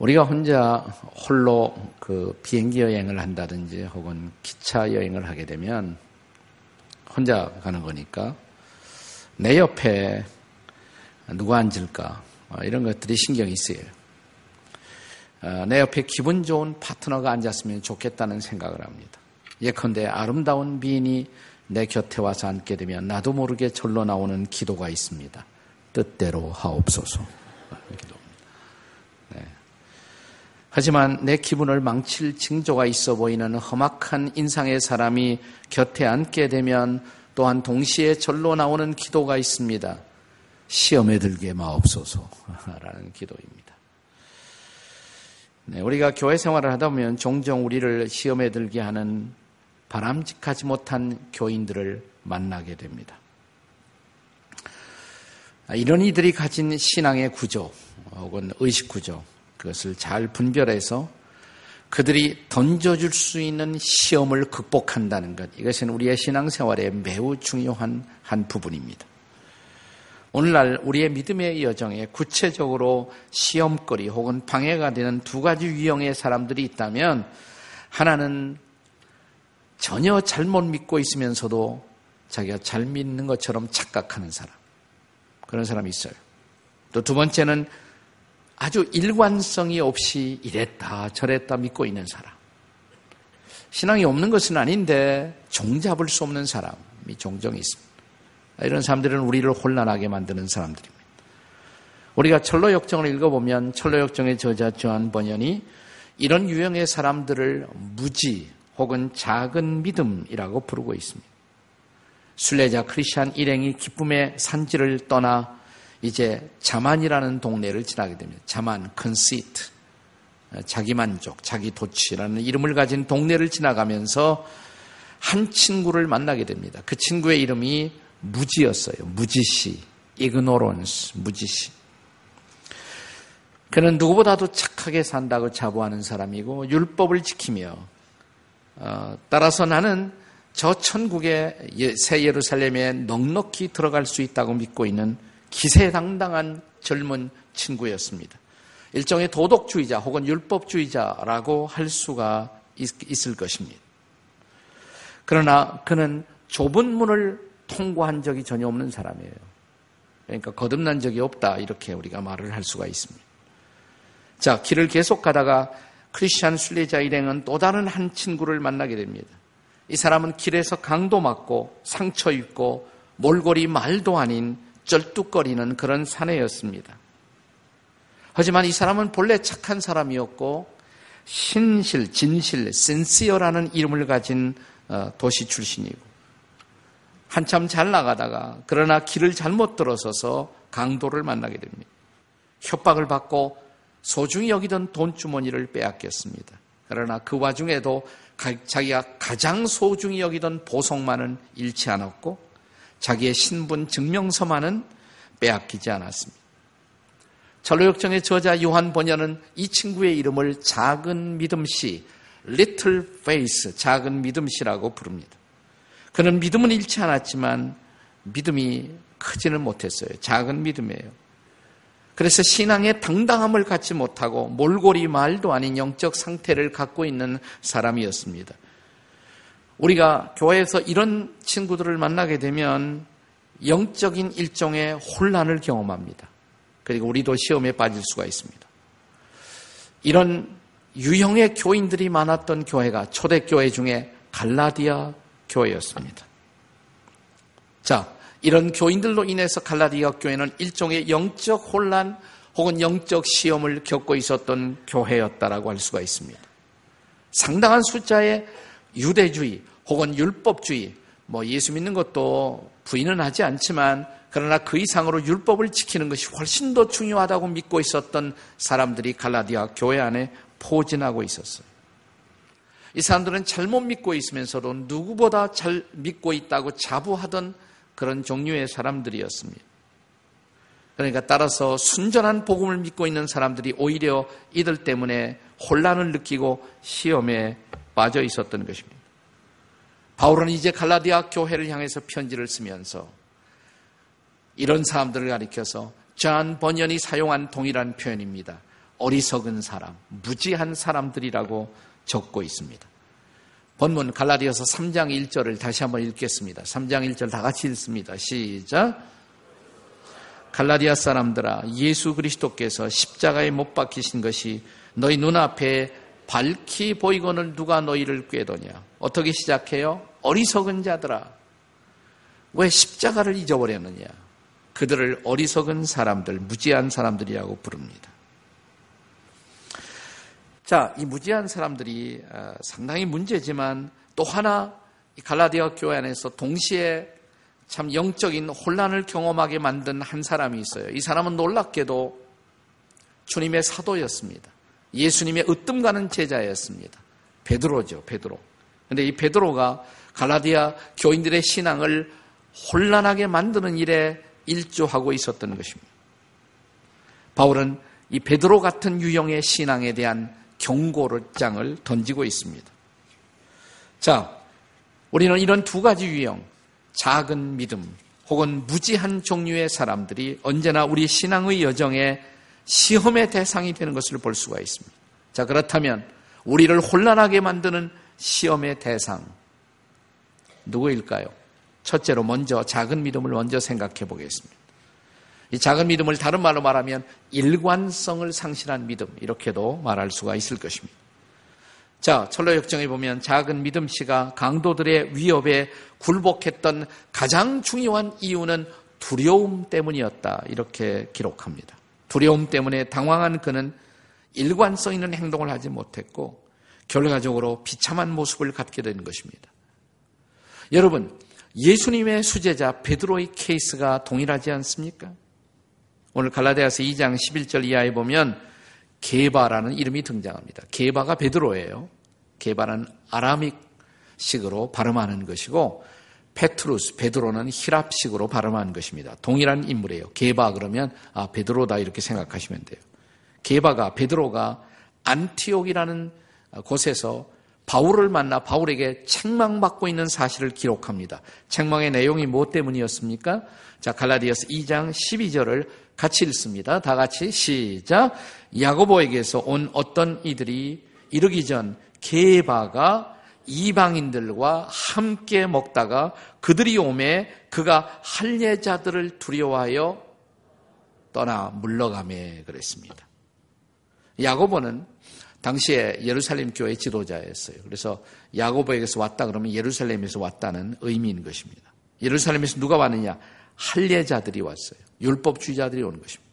우리가 혼자 홀로 그 비행기 여행을 한다든지 혹은 기차 여행을 하게 되면 혼자 가는 거니까 내 옆에 누가 앉을까 어, 이런 것들이 신경이 쓰여요. 어, 내 옆에 기분 좋은 파트너가 앉았으면 좋겠다는 생각을 합니다. 예컨대 아름다운 미인이 내 곁에 와서 앉게 되면 나도 모르게 절로 나오는 기도가 있습니다. 뜻대로 하옵소서. 네. 하지만 내 기분을 망칠 징조가 있어 보이는 험악한 인상의 사람이 곁에 앉게 되면 또한 동시에 절로 나오는 기도가 있습니다. 시험에 들게 마옵소서라는 기도입니다. 네, 우리가 교회 생활을 하다 보면 종종 우리를 시험에 들게 하는 바람직하지 못한 교인들을 만나게 됩니다. 이런 이들이 가진 신앙의 구조 혹은 의식 구조 그것을 잘 분별해서 그들이 던져줄 수 있는 시험을 극복한다는 것 이것은 우리의 신앙생활에 매우 중요한 한 부분입니다. 오늘날 우리의 믿음의 여정에 구체적으로 시험거리 혹은 방해가 되는 두 가지 유형의 사람들이 있다면 하나는 전혀 잘못 믿고 있으면서도 자기가 잘 믿는 것처럼 착각하는 사람. 그런 사람이 있어요. 또 두 번째는 아주 일관성이 없이 이랬다 저랬다 믿고 있는 사람. 신앙이 없는 것은 아닌데 종잡을 수 없는 사람이 종종 있습니다. 이런 사람들은 우리를 혼란하게 만드는 사람들입니다. 우리가 철로 역정을 읽어보면 철로 역정의 저자 조한 번연이 이런 유형의 사람들을 무지 혹은 작은 믿음이라고 부르고 있습니다. 순례자 크리스찬 일행이 기쁨의 산지를 떠나 이제 자만이라는 동네를 지나게 됩니다. 자만, 컨시트, 자기만족, 자기도취라는 이름을 가진 동네를 지나가면서 한 친구를 만나게 됩니다. 그 친구의 이름이 무지였어요. 무지씨, ignorance, 무지씨. 그는 누구보다도 착하게 산다고 자부하는 사람이고 율법을 지키며 어, 따라서 나는 저 천국의 새 예루살렘에 넉넉히 들어갈 수 있다고 믿고 있는 기세당당한 젊은 친구였습니다. 일종의 도덕주의자 혹은 율법주의자라고 할 수가 있, 을 것입니다. 그러나 그는 좁은 문을 통과한 적이 전혀 없는 사람이에요. 그러니까 거듭난 적이 없다 이렇게 우리가 말을 할 수가 있습니다. 자, 길을 계속 가다가 크리스찬 순례자 일행은 또 다른 한 친구를 만나게 됩니다. 이 사람은 길에서 강도 맞고 상처 입고 몰골이 말도 아닌 쩔뚝거리는 그런 사내였습니다. 하지만 이 사람은 본래 착한 사람이었고 신실, 진실, 센시어라는 이름을 가진 어, 도시 출신이고 한참 잘 나가다가 그러나 길을 잘못 들어서서 강도를 만나게 됩니다. 협박을 받고 소중히 여기던 돈주머니를 빼앗겼습니다. 그러나 그 와중에도 자기가 가장 소중히 여기던 보석만은 잃지 않았고 자기의 신분 증명서만은 빼앗기지 않았습니다. 철로역정의 저자 요한 번연은 이 친구의 이름을 작은 믿음씨, little faith, 작은 믿음씨라고 부릅니다. 그는 믿음은 잃지 않았지만 믿음이 크지는 못했어요. 작은 믿음이에요. 그래서 신앙의 당당함을 갖지 못하고 몰골이 말도 아닌 영적 상태를 갖고 있는 사람이었습니다. 우리가 교회에서 이런 친구들을 만나게 되면 영적인 일종의 혼란을 경험합니다. 그리고 우리도 시험에 빠질 수가 있습니다. 이런 유형의 교인들이 많았던 교회가 초대교회 중에 갈라디아 교회였습니다. 자, 이런 교인들로 인해서 갈라디아 교회는 일종의 영적 혼란 혹은 영적 시험을 겪고 있었던 교회였다라고 할 수가 있습니다. 상당한 숫자의 유대주의 혹은 율법주의, 뭐 예수 믿는 것도 부인은 하지 않지만 그러나 그 이상으로 율법을 지키는 것이 훨씬 더 중요하다고 믿고 있었던 사람들이 갈라디아 교회 안에 포진하고 있었어요. 이 사람들은 잘못 믿고 있으면서도 누구보다 잘 믿고 있다고 자부하던 그런 종류의 사람들이었습니다. 그러니까 따라서 순전한 복음을 믿고 있는 사람들이 오히려 이들 때문에 혼란을 느끼고 시험에 빠져 있었던 것입니다. 바울은 이제 갈라디아 교회를 향해서 편지를 쓰면서 이런 사람들을 가리켜서 존 번연이 사용한 동일한 표현입니다. 어리석은 사람, 무지한 사람들이라고 적고 있습니다. 본문 갈라디아서 3장 1절을 다시 한번 읽겠습니다. 3장 1절 다 같이 읽습니다. 시작. 갈라디아 사람들아 예수 그리스도께서 십자가에 못 박히신 것이 너희 눈앞에 밝히 보이거늘 누가 너희를 꾀도냐. 어떻게 시작해요? 어리석은 자들아. 왜 십자가를 잊어버렸느냐. 그들을 어리석은 사람들, 무지한 사람들이라고 부릅니다. 자, 이 무지한 사람들이 어, 상당히 문제지만 또 하나 갈라디아 교회 안에서 동시에 참 영적인 혼란을 경험하게 만든 한 사람이 있어요. 이 사람은 놀랍게도 주님의 사도였습니다. 예수님의 으뜸 가는 제자였습니다. 베드로죠, 베드로. 근데 이 베드로가 갈라디아 교인들의 신앙을 혼란하게 만드는 일에 일조하고 있었던 것입니다. 바울은 이 베드로 같은 유형의 신앙에 대한 경고를 장을 던지고 있습니다. 자, 우리는 이런 두 가지 유형, 작은 믿음 혹은 무지한 종류의 사람들이 언제나 우리 신앙의 여정에 시험의 대상이 되는 것을 볼 수가 있습니다. 자, 그렇다면 우리를 혼란하게 만드는 시험의 대상 누구일까요? 첫째로 먼저 작은 믿음을 먼저 생각해 보겠습니다. 이 작은 믿음을 다른 말로 말하면 일관성을 상실한 믿음 이렇게도 말할 수가 있을 것입니다. 자, 철로 역정에 보면 작은 믿음 씨가 강도들의 위협에 굴복했던 가장 중요한 이유는 두려움 때문이었다. 이렇게 기록합니다. 두려움 때문에 당황한 그는 일관성 있는 행동을 하지 못했고 결과적으로 비참한 모습을 갖게 된 것입니다. 여러분, 예수님의 수제자 베드로의 케이스가 동일하지 않습니까? 오늘 갈라디아서 2장 11절 이하에 보면 게바라는 이름이 등장합니다. 게바가 베드로예요. 게바는 Aramaic식으로 발음하는 것이고 페트루스, 베드로는 히랍식으로 발음하는 것입니다. 동일한 인물이에요. 게바 그러면 아 베드로다 이렇게 생각하시면 돼요. 게바가 베드로가 안티옥이라는 곳에서 바울을 만나 바울에게 책망받고 있는 사실을 기록합니다. 책망의 내용이 무엇 때문이었습니까? 자, 갈라디아서 2장 12절을 같이 읽습니다. 다 같이 시작. 야고보에게서 온 어떤 이들이 이르기 전 게바가 이방인들과 함께 먹다가 그들이 오매 그가 할례자들을 두려워하여 떠나 물러가매 그랬습니다. 야고보는 당시에 예루살렘 교회 지도자였어요. 그래서 야고보에게서 왔다 그러면 예루살렘에서 왔다는 의미인 것입니다. 예루살렘에서 누가 왔느냐? 할례자들이 왔어요. 율법주의자들이 온 것입니다.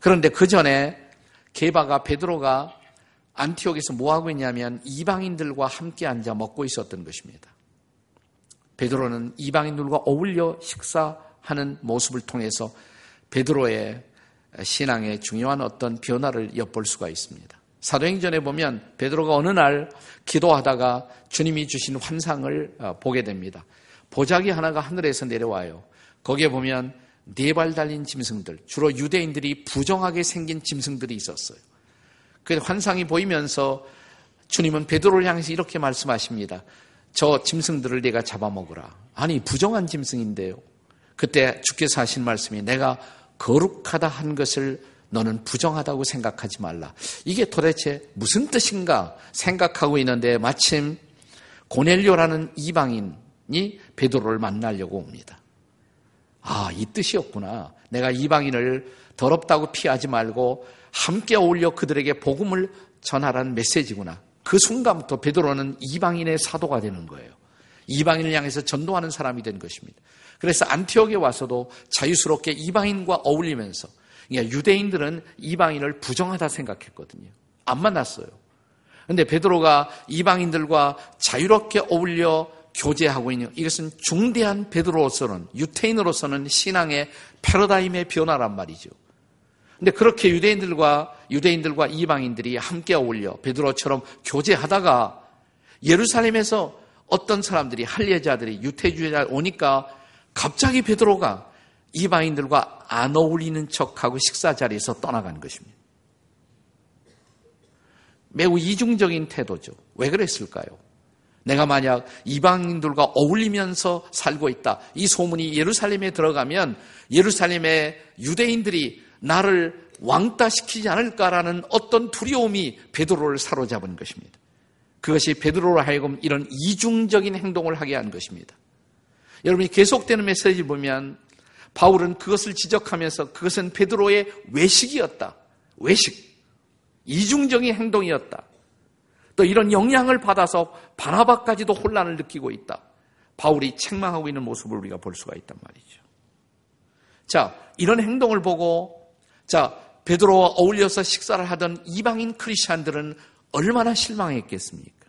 그런데 그 전에 게바가 베드로가 안티옥에서 뭐 하고 있냐면 이방인들과 함께 앉아 먹고 있었던 것입니다. 베드로는 이방인들과 어울려 식사하는 모습을 통해서 베드로의 신앙의 중요한 어떤 변화를 엿볼 수가 있습니다. 사도행전에 보면 베드로가 어느 날 기도하다가 주님이 주신 환상을 어, 보게 됩니다. 보자기 하나가 하늘에서 내려와요. 거기에 보면 네 발 달린 짐승들, 주로 유대인들이 부정하게 생긴 짐승들이 있었어요. 그 환상이 보이면서 주님은 베드로를 향해서 이렇게 말씀하십니다. 저 짐승들을 내가 잡아먹으라. 아니 부정한 짐승인데요. 그때 주께서 하신 말씀이 내가 거룩하다 한 것을 너는 부정하다고 생각하지 말라. 이게 도대체 무슨 뜻인가 생각하고 있는데 마침 고넬료라는 이방인이 베드로를 만나려고 옵니다. 아, 이 뜻이었구나. 내가 이방인을 더럽다고 피하지 말고 함께 어울려 그들에게 복음을 전하라는 메시지구나. 그 순간부터 베드로는 이방인의 사도가 되는 거예요. 이방인을 향해서 전도하는 사람이 된 것입니다. 그래서 안티옥에 와서도 자유스럽게 이방인과 어울리면서 그러니까 유대인들은 이방인을 부정하다 생각했거든요. 안 만났어요. 근데 베드로가 이방인들과 자유롭게 어울려 교제하고 있는 이것은 중대한 베드로로서는 유태인으로서는 신앙의 패러다임의 변화란 말이죠. 근데 그렇게 유대인들과 유대인들과 이방인들이 함께 어울려 베드로처럼 교제하다가 예루살렘에서 어떤 사람들이 할례자들이 유태주의자 오니까 갑자기 베드로가 이방인들과 안 어울리는 척하고 식사 자리에서 떠나간 것입니다. 매우 이중적인 태도죠. 왜 그랬을까요? 내가 만약 이방인들과 어울리면서 살고 있다. 이 소문이 예루살렘에 들어가면 예루살렘의 유대인들이 나를 왕따시키지 않을까라는 어떤 두려움이 베드로를 사로잡은 것입니다. 그것이 베드로로 하여금 이런 이중적인 행동을 하게 한 것입니다. 여러분이 계속되는 메시지 보면 바울은 그것을 지적하면서 그것은 베드로의 외식이었다. 외식. 이중적인 행동이었다. 또 이런 영향을 받아서 바나바까지도 혼란을 느끼고 있다. 바울이 책망하고 있는 모습을 우리가 볼 수가 있단 말이죠. 자, 이런 행동을 보고 자, 베드로와 어울려서 식사를 하던 이방인 크리스천들은 얼마나 실망했겠습니까?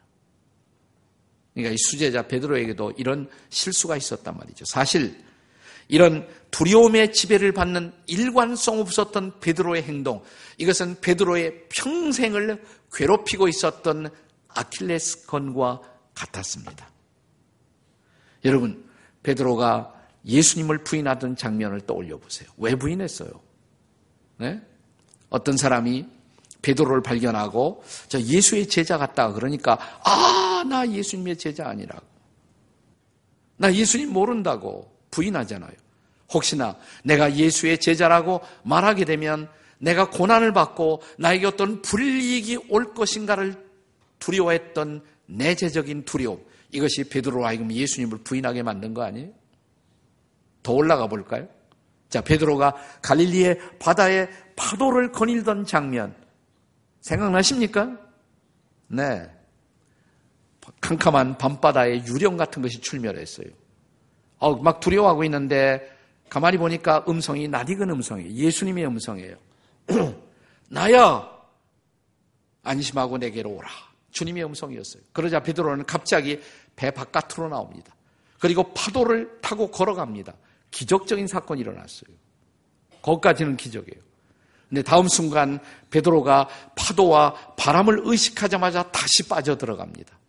그러니까 이 수제자 베드로에게도 이런 실수가 있었단 말이죠. 사실 이런 두려움의 지배를 받는 일관성 없었던 베드로의 행동, 이것은 베드로의 평생을 괴롭히고 있었던 아킬레스건과 같았습니다. 여러분, 베드로가 예수님을 부인하던 장면을 떠올려 보세요. 왜 부인했어요? 네? 어떤 사람이 베드로를 발견하고 저 예수의 제자 같다 그러니까 아, 나 예수님의 제자 아니라고. 나 예수님 모른다고 부인하잖아요. 혹시나 내가 예수의 제자라고 말하게 되면 내가 고난을 받고 나에게 어떤 불이익이 올 것인가를 두려워했던 내재적인 두려움. 이것이 베드로로 하여금 예수님을 부인하게 만든 거 아니에요? 더 올라가 볼까요? 자, 베드로가 갈릴리의 바다에 파도를 거닐던 장면 생각나십니까? 네. 캄캄한 밤바다에 유령 같은 것이 출멸했어요. 어, 막 두려워하고 있는데 가만히 보니까 음성이 낯익은 음성이에요. 예수님의 음성이에요. 나야 안심하고 내게로 오라. 주님의 음성이었어요. 그러자 베드로는 갑자기 배 바깥으로 나옵니다. 그리고 파도를 타고 걸어갑니다. 기적적인 사건이 일어났어요. 거기까지는 기적이에요. 근데 다음 순간 베드로가 파도와 바람을 의식하자마자 다시 빠져 들어갑니다.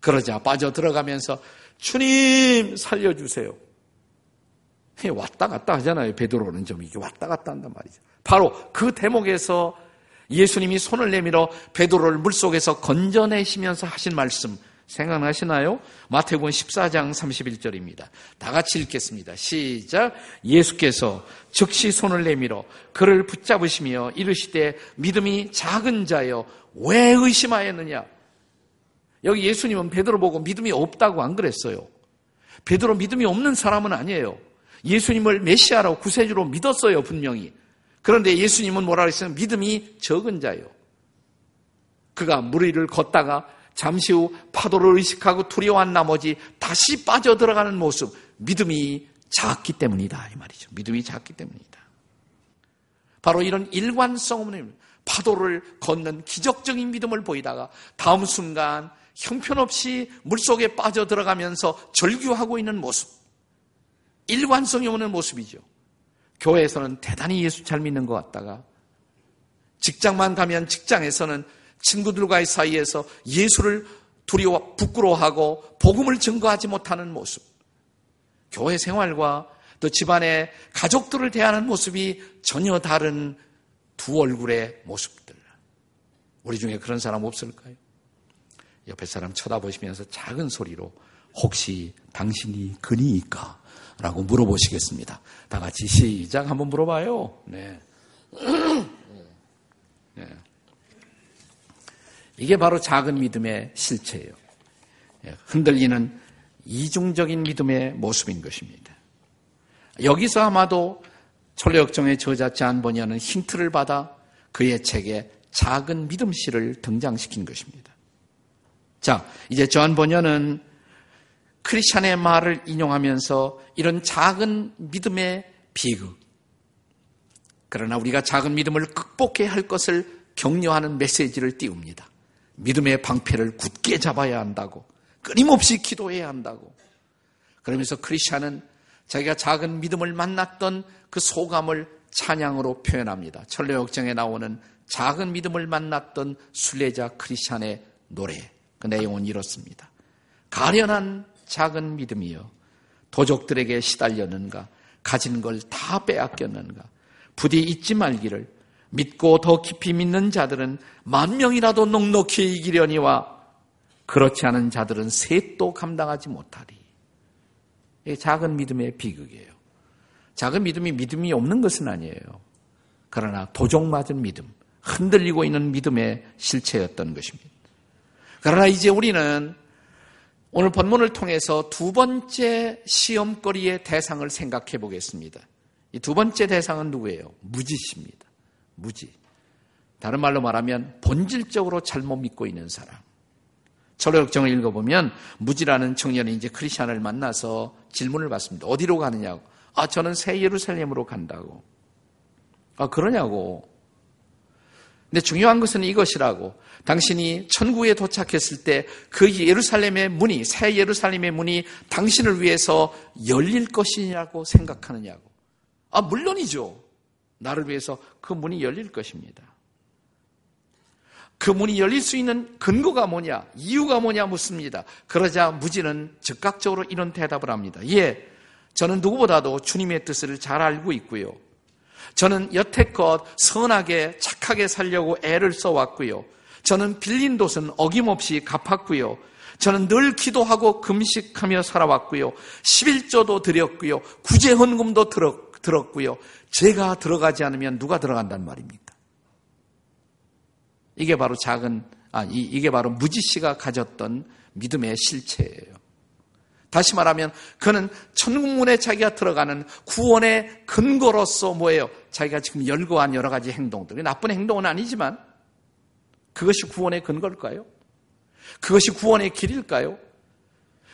그러자 빠져 들어가면서 주님 살려주세요. 왔다 갔다 하잖아요. 베드로는 좀 이게 왔다 갔다 한단 말이죠. 바로 그 대목에서 예수님이 손을 내밀어 베드로를 물속에서 건져내시면서 하신 말씀 생각나시나요? 마태복음 14장 31절입니다. 다 같이 읽겠습니다. 시작. 예수께서 즉시 손을 내밀어 그를 붙잡으시며 이르시되 믿음이 작은 자여 왜 의심하였느냐? 여기 예수님은 베드로 보고 믿음이 없다고 안 그랬어요. 베드로 믿음이 없는 사람은 아니에요. 예수님을 메시아라고 구세주로 믿었어요, 분명히. 그런데 예수님은 뭐라 그랬어요? 믿음이 적은 자요. 그가 물 위를 걷다가 잠시 후 파도를 의식하고 두려워한 나머지 다시 빠져 들어가는 모습, 믿음이 작기 때문이다. 이 말이죠. 믿음이 작기 때문이다. 바로 이런 일관성 없는 파도를 걷는 기적적인 믿음을 보이다가 다음 순간 형편없이 물속에 빠져 들어가면서 절규하고 있는 모습. 일관성이 없는 모습이죠. 교회에서는 대단히 예수 잘 믿는 것 같다가 직장만 가면 직장에서는 친구들과의 사이에서 예수를 두려워 부끄러워하고 복음을 증거하지 못하는 모습. 교회 생활과 또 집안의 가족들을 대하는 모습이 전혀 다른 두 얼굴의 모습들. 우리 중에 그런 사람 없을까요? 옆에 사람 쳐다보시면서 작은 소리로 혹시 당신이 근이니까? 라고 물어보시겠습니다. 다 같이 시작 한번 물어봐요. 네. 네. 이게 바로 작은 믿음의 실체예요. 예, 흔들리는 이중적인 믿음의 모습인 것입니다. 여기서 아마도 철로역정의 저자 짠 버니아는 힌트를 받아 그의 책에 작은 믿음시를 등장시킨 것입니다. 자, 이제 저한 버니아는 크리스찬의 말을 인용하면서 이런 작은 믿음의 비극, 그러나 우리가 작은 믿음을 극복해야 할 것을 격려하는 메시지를 띄웁니다. 믿음의 방패를 굳게 잡아야 한다고, 끊임없이 기도해야 한다고. 그러면서 크리스찬은 자기가 작은 믿음을 만났던 그 소감을 찬양으로 표현합니다. 천례역정에 나오는 작은 믿음을 만났던 순례자 크리스찬의 노래. 그 내용은 이렇습니다. 가련한 작은 믿음이요. 도적들에게 시달렸는가? 가진 걸 다 빼앗겼는가? 부디 잊지 말기를 믿고 더 깊이 믿는 자들은 만 명이라도 넉넉히 이기려니와 그렇지 않은 자들은 셋도 감당하지 못하리. 작은 믿음의 비극이에요. 작은 믿음이 믿음이 없는 것은 아니에요. 그러나 도종맞은 믿음, 흔들리고 있는 믿음의 실체였던 것입니다. 그러나 이제 우리는 오늘 본문을 통해서 두 번째 시험거리의 대상을 생각해 보겠습니다. 이 두 번째 대상은 누구예요? 무지십니다. 무지. 다른 말로 말하면 본질적으로 잘못 믿고 있는 사람. 철로역정을 읽어보면 무지라는 청년이 이제 크리스천을 만나서 질문을 받습니다. 어디로 가느냐고. 아, 저는 새 예루살렘으로 간다고. 아, 그러냐고. 근데 중요한 것은 이것이라고. 당신이 천국에 도착했을 때 그 예루살렘의 문이, 새 예루살렘의 문이 당신을 위해서 열릴 것이냐고 생각하느냐고. 아, 물론이죠. 나를 위해서 그 문이 열릴 것입니다. 그 문이 열릴 수 있는 근거가 뭐냐, 이유가 뭐냐 묻습니다. 그러자 무지는 즉각적으로 이런 대답을 합니다. 예, 저는 누구보다도 주님의 뜻을 잘 알고 있고요. 저는 여태껏 선하게 착하게 살려고 애를 써왔고요. 저는 빌린 돈은 어김없이 갚았고요. 저는 늘 기도하고 금식하며 살아왔고요. 11조도 드렸고요. 구제헌금도 들었고요. 제가 들어가지 않으면 누가 들어간단 말입니까? 이게 바로 작은, 아, 이, 게 바로 무지 씨가 가졌던 믿음의 실체예요. 다시 말하면 그는 천국문에 자기가 들어가는 구원의 근거로서 뭐예요? 자기가 지금 열거한 여러 가지 행동들. 나쁜 행동은 아니지만 그것이 구원의 근거일까요? 그것이 구원의 길일까요?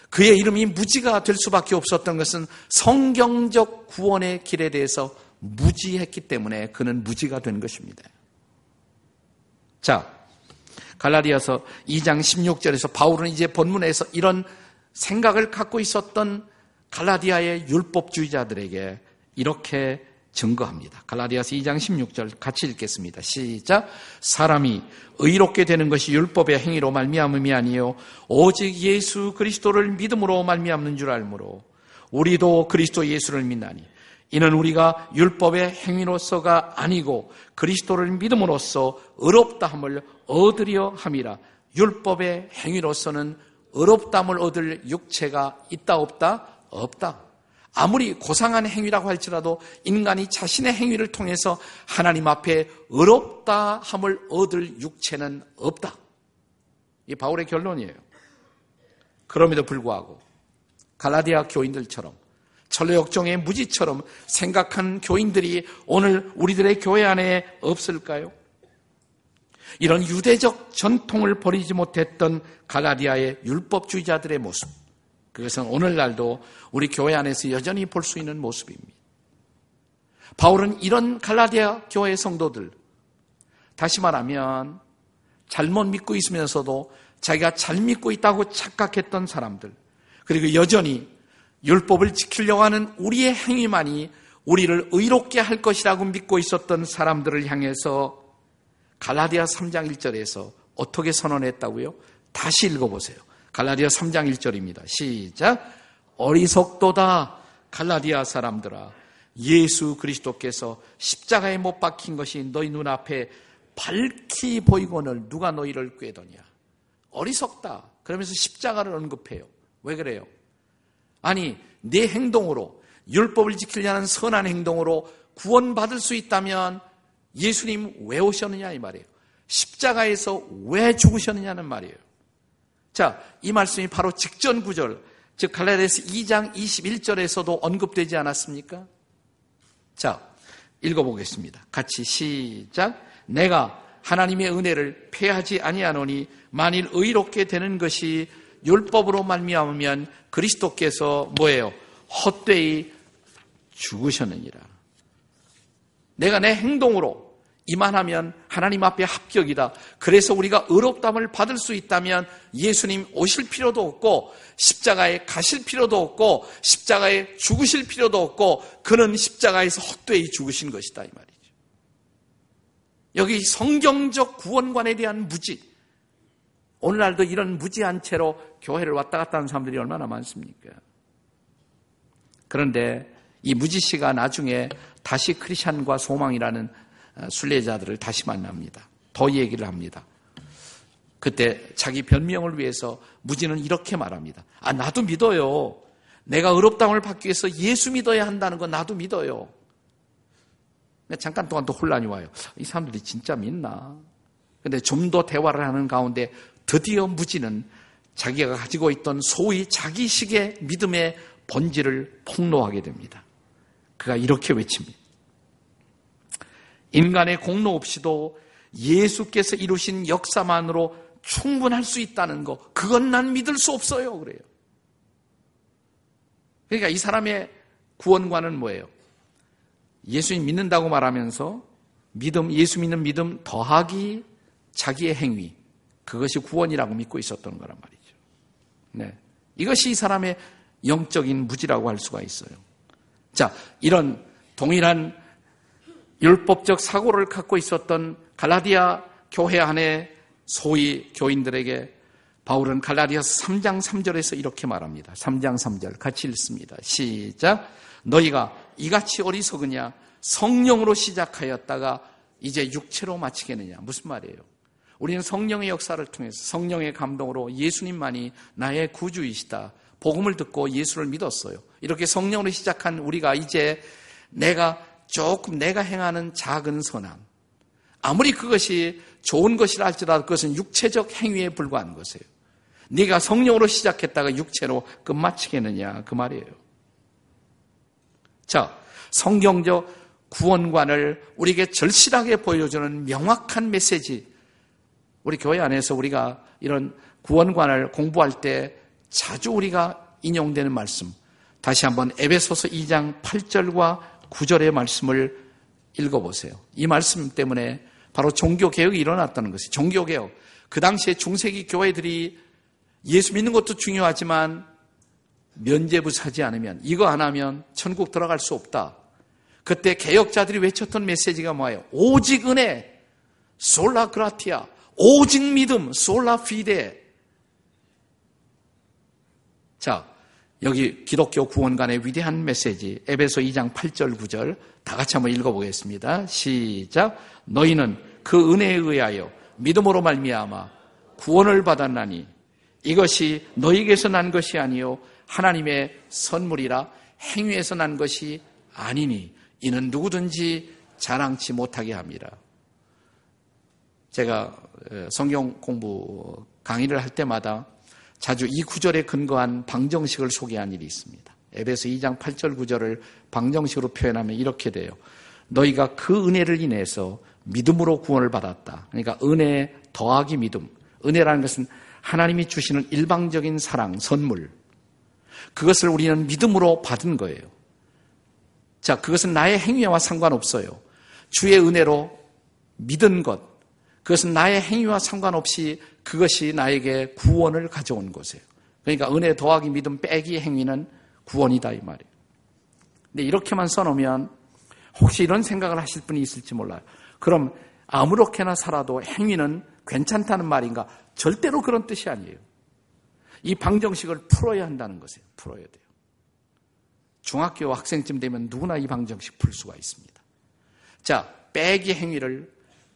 그의 이름이 무지가 될 수밖에 없었던 것은 성경적 구원의 길에 대해서 무지했기 때문에 그는 무지가 된 것입니다. 자, 갈라디아서 2장 16절에서 바울은 이제 본문에서 이런 생각을 갖고 있었던 갈라디아의 율법주의자들에게 이렇게 증거합니다. 갈라디아서 2장 16절 같이 읽겠습니다. 시작. 사람이 의롭게 되는 것이 율법의 행위로 말미암음이 아니요 오직 예수 그리스도를 믿음으로 말미암는 줄 알므로 우리도 그리스도 예수를 믿나니 이는 우리가 율법의 행위로서가 아니고 그리스도를 믿음으로써 의롭다함을 얻으려 함이라. 율법의 행위로서는 의롭담을 얻을 육체가 있다 없다? 없다. 아무리 고상한 행위라고 할지라도 인간이 자신의 행위를 통해서 하나님 앞에 의롭다함을 얻을 육체는 없다. 이 바울의 결론이에요. 그럼에도 불구하고 갈라디아 교인들처럼 철로역정의 무지처럼 생각한 교인들이 오늘 우리들의 교회 안에 없을까요? 이런 유대적 전통을 버리지 못했던 갈라디아의 율법주의자들의 모습. 그것은 오늘날도 우리 교회 안에서 여전히 볼 수 있는 모습입니다. 바울은 이런 갈라디아 교회 성도들, 다시 말하면 잘못 믿고 있으면서도 자기가 잘 믿고 있다고 착각했던 사람들, 그리고 여전히 율법을 지키려고 하는 우리의 행위만이 우리를 의롭게 할 것이라고 믿고 있었던 사람들을 향해서 갈라디아 3장 1절에서 어떻게 선언했다고요? 다시 읽어보세요. 갈라디아 3장 1절입니다. 시작. 어리석도다 갈라디아 사람들아 예수 그리스도께서 십자가에 못 박힌 것이 너희 눈앞에 밝히 보이거늘 누가 너희를 꾀더냐. 어리석다. 그러면서 십자가를 언급해요. 왜 그래요? 아니, 내 행동으로 율법을 지키려는 선한 행동으로 구원받을 수 있다면 예수님 왜 오셨느냐 이 말이에요. 십자가에서 왜 죽으셨느냐는 말이에요. 자, 이 말씀이 바로 직전 구절, 즉 갈라디아서 2장 21절에서도 언급되지 않았습니까? 자, 읽어보겠습니다. 같이 시작. 내가 하나님의 은혜를 폐하지 아니하노니 만일 의롭게 되는 것이 율법으로 말미암으면 그리스도께서 뭐예요? 헛되이 죽으셨느니라. 내가 내 행동으로 이만하면 하나님 앞에 합격이다. 그래서 우리가 의롭담을 받을 수 있다면 예수님 오실 필요도 없고 십자가에 가실 필요도 없고 십자가에 죽으실 필요도 없고 그는 십자가에서 헛되이 죽으신 것이다 이 말이죠. 여기 성경적 구원관에 대한 무지. 오늘날도 이런 무지한 채로 교회를 왔다 갔다 하는 사람들이 얼마나 많습니까? 그런데 이 무지 씨가 나중에 다시 크리스찬과 소망이라는 어, 순례자들을 다시 만납니다. 더 얘기를 합니다. 그때 자기 변명을 위해서 무지는 이렇게 말합니다. 아, 나도 믿어요. 내가 의롭다함을 받기 위해서 예수 믿어야 한다는 건 나도 믿어요. 잠깐 동안 또 혼란이 와요. 이 사람들이 진짜 믿나? 근데 좀 더 대화를 하는 가운데 드디어 무지는 자기가 가지고 있던 소위 자기식의 믿음의 본질을 폭로하게 됩니다. 그가 이렇게 외칩니다. 인간의 공로 없이도 예수께서 이루신 역사만으로 충분할 수 있다는 거, 그건 난 믿을 수 없어요. 그래요. 그러니까 이 사람의 구원관은 뭐예요? 예수님 믿는다고 말하면서 믿음, 예수 믿는 믿음 더하기 자기의 행위. 그것이 구원이라고 믿고 있었던 거란 말이죠. 네. 이것이 이 사람의 영적인 무지라고 할 수가 있어요. 자, 이런 동일한 율법적 사고를 갖고 있었던 갈라디아 교회 안에 소위 교인들에게 바울은 갈라디아서 3장 3절에서 이렇게 말합니다. 3장 3절 같이 읽습니다. 시작. 너희가 이같이 어리석으냐 성령으로 시작하였다가 이제 육체로 마치겠느냐 무슨 말이에요? 우리는 성령의 역사를 통해서 성령의 감동으로 예수님만이 나의 구주이시다. 복음을 듣고 예수를 믿었어요. 이렇게 성령으로 시작한 우리가 이제 내가 조금 내가 행하는 작은 선함. 아무리 그것이 좋은 것이라 할지라도 그것은 육체적 행위에 불과한 것이에요. 네가 성령으로 시작했다가 육체로 끝마치겠느냐 그 말이에요. 자, 성경적 구원관을 우리에게 절실하게 보여주는 명확한 메시지. 우리 교회 안에서 우리가 이런 구원관을 공부할 때 자주 우리가 인용되는 말씀. 다시 한번 에베소서 2장 8절과 9절의 말씀을 읽어보세요. 이 말씀 때문에 바로 종교개혁이 일어났다는 것이에요. 종교개혁. 그 당시에 중세기 교회들이 예수 믿는 것도 중요하지만 면제부 사지 않으면 이거 안 하면 천국 들어갈 수 없다. 그때 개혁자들이 외쳤던 메시지가 뭐예요? 오직 은혜, 솔라 그라티아, 오직 믿음, 솔라 피데. 자, 여기 기독교 구원관의 위대한 메시지, 에베소 2장 8절 9절 다 같이 한번 읽어보겠습니다. 시작. 너희는 그 은혜에 의하여 믿음으로 말미암아 구원을 받았나니 이것이 너희에게서 난 것이 아니요 하나님의 선물이라 행위에서 난 것이 아니니 이는 누구든지 자랑치 못하게 합니다. 제가 성경 공부 강의를 할 때마다 자주 이 구절에 근거한 방정식을 소개한 일이 있습니다. 에베소 2장 8절 9절을 방정식으로 표현하면 이렇게 돼요. 너희가 그 은혜를 인해서 믿음으로 구원을 받았다. 그러니까 은혜 더하기 믿음. 은혜라는 것은 하나님이 주시는 일방적인 사랑, 선물. 그것을 우리는 믿음으로 받은 거예요. 자, 그것은 나의 행위와 상관없어요. 주의 은혜로 믿은 것. 그것은 나의 행위와 상관없이 그것이 나에게 구원을 가져온 것이에요. 그러니까 은혜 더하기 믿음 빼기 행위는 구원이다 이 말이에요. 근데 이렇게만 써놓으면 혹시 이런 생각을 하실 분이 있을지 몰라요. 그럼 아무렇게나 살아도 행위는 괜찮다는 말인가? 절대로 그런 뜻이 아니에요. 이 방정식을 풀어야 한다는 것이에요. 풀어야 돼요. 중학교 학생쯤 되면 누구나 이 방정식 풀 수가 있습니다. 자, 빼기 행위를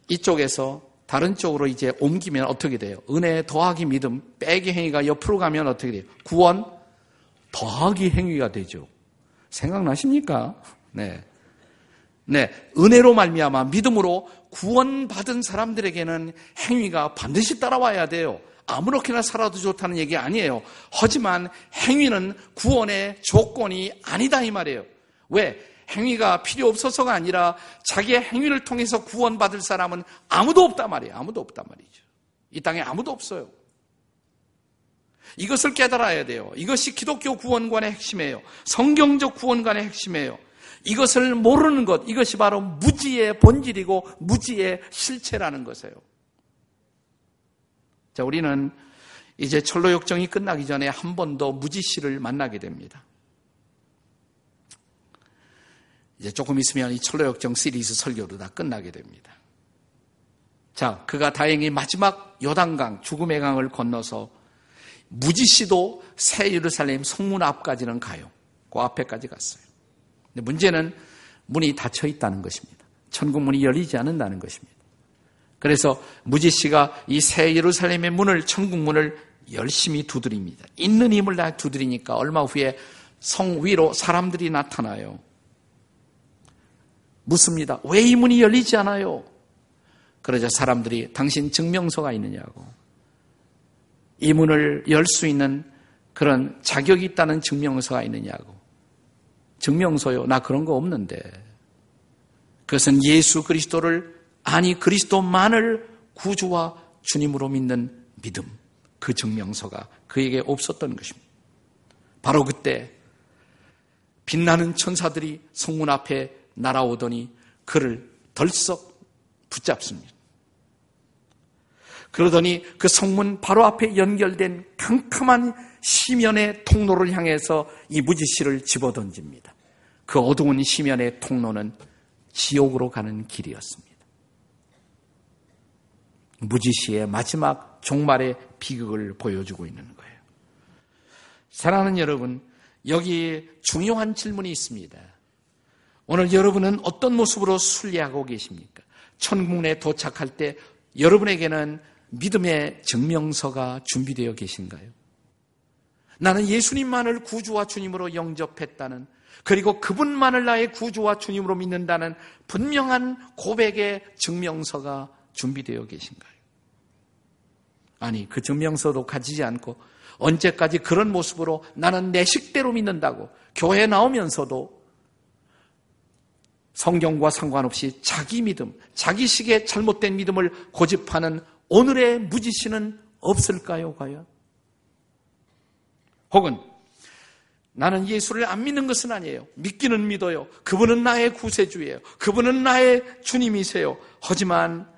이쪽에서 다른 쪽으로 이제 옮기면 어떻게 돼요? 은혜 더하기 믿음, 빼기 행위가 옆으로 가면 어떻게 돼요? 구원 더하기 행위가 되죠. 생각나십니까? 네. 네, 은혜로 말미암아 믿음으로 구원받은 사람들에게는 행위가 반드시 따라와야 돼요. 아무렇게나 살아도 좋다는 얘기 아니에요. 하지만 행위는 구원의 조건이 아니다 이 말이에요. 왜? 행위가 필요 없어서가 아니라 자기의 행위를 통해서 구원받을 사람은 아무도 없단 말이에요. 아무도 없단 말이죠. 이 땅에 아무도 없어요. 이것을 깨달아야 돼요. 이것이 기독교 구원관의 핵심이에요. 성경적 구원관의 핵심이에요. 이것을 모르는 것, 이것이 바로 무지의 본질이고 무지의 실체라는 것이에요. 자, 우리는 이제 철로 역정이 끝나기 전에 한 번 더 무지 씨를 만나게 됩니다. 이제 조금 있으면 이 철로 역정 시리즈 설교도 다 끝나게 됩니다. 자, 그가 다행히 마지막 요단강, 죽음의 강을 건너서 무지 씨도 새 예루살렘 성문 앞까지는 가요. 그 앞에까지 갔어요. 근데 문제는 문이 닫혀 있다는 것입니다. 천국 문이 열리지 않는다는 것입니다. 그래서 무지 씨가 이 새 예루살렘의 문을 천국 문을 열심히 두드립니다. 있는 힘을 다 두드리니까 얼마 후에 성 위로 사람들이 나타나요. 묻습니다. 왜 이 문이 열리지 않아요? 그러자 사람들이 당신 증명서가 있느냐고. 이 문을 열 수 있는 그런 자격이 있다는 증명서가 있느냐고. 증명서요. 나 그런 거 없는데. 그것은 예수 그리스도를 아니 그리스도만을 구주와 주님으로 믿는 믿음. 그 증명서가 그에게 없었던 것입니다. 바로 그때 빛나는 천사들이 성문 앞에 날아오더니 그를 덜썩 붙잡습니다. 그러더니 그 성문 바로 앞에 연결된 캄캄한 시면의 통로를 향해서 이 무지씨를 집어던집니다. 그 어두운 시면의 통로는 지옥으로 가는 길이었습니다. 무지씨의 마지막 종말의 비극을 보여주고 있는 거예요. 사랑하는 여러분, 여기 중요한 질문이 있습니다. 오늘 여러분은 어떤 모습으로 순례하고 계십니까? 천국에 도착할 때 여러분에게는 믿음의 증명서가 준비되어 계신가요? 나는 예수님만을 구주와 주님으로 영접했다는 그리고 그분만을 나의 구주와 주님으로 믿는다는 분명한 고백의 증명서가 준비되어 계신가요? 아니, 그 증명서도 가지지 않고 언제까지 그런 모습으로 나는 내 식대로 믿는다고 교회 나오면서도 성경과 상관없이 자기 믿음, 자기식의 잘못된 믿음을 고집하는 오늘의 무지신은 없을까요, 과연? 혹은 나는 예수를 안 믿는 것은 아니에요. 믿기는 믿어요. 그분은 나의 구세주예요. 그분은 나의 주님이세요. 하지만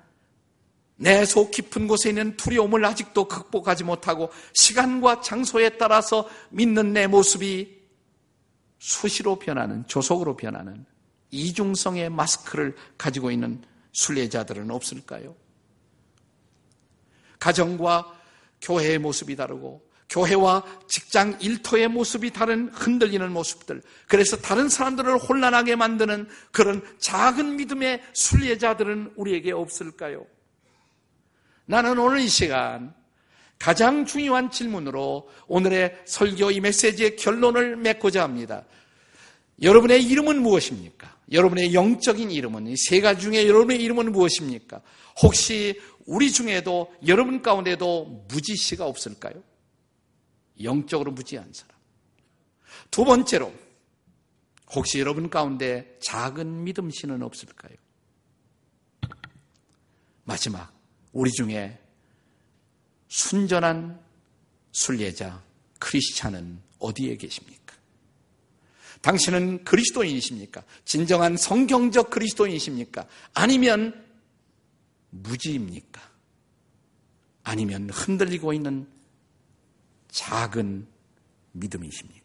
내 속 깊은 곳에 있는 두려움을 아직도 극복하지 못하고 시간과 장소에 따라서 믿는 내 모습이 수시로 변하는, 조속으로 변하는 이중성의 마스크를 가지고 있는 순례자들은 없을까요? 가정과 교회의 모습이 다르고 교회와 직장 일터의 모습이 다른 흔들리는 모습들. 그래서 다른 사람들을 혼란하게 만드는 그런 작은 믿음의 순례자들은 우리에게 없을까요? 나는 오늘 이 시간 가장 중요한 질문으로 오늘의 설교 이 메시지의 결론을 맺고자 합니다. 여러분의 이름은 무엇입니까? 여러분의 영적인 이름은 이 세 가지 중에 여러분의 이름은 무엇입니까? 혹시 우리 중에도 여러분 가운데도 무지씨가 없을까요? 영적으로 무지한 사람. 두 번째로 혹시 여러분 가운데 작은 믿음씨는 없을까요? 마지막 우리 중에 순전한 순례자 크리스찬은 어디에 계십니까? 당신은 그리스도인이십니까? 진정한 성경적 그리스도인이십니까? 아니면 무지입니까? 아니면 흔들리고 있는 작은 믿음이십니까?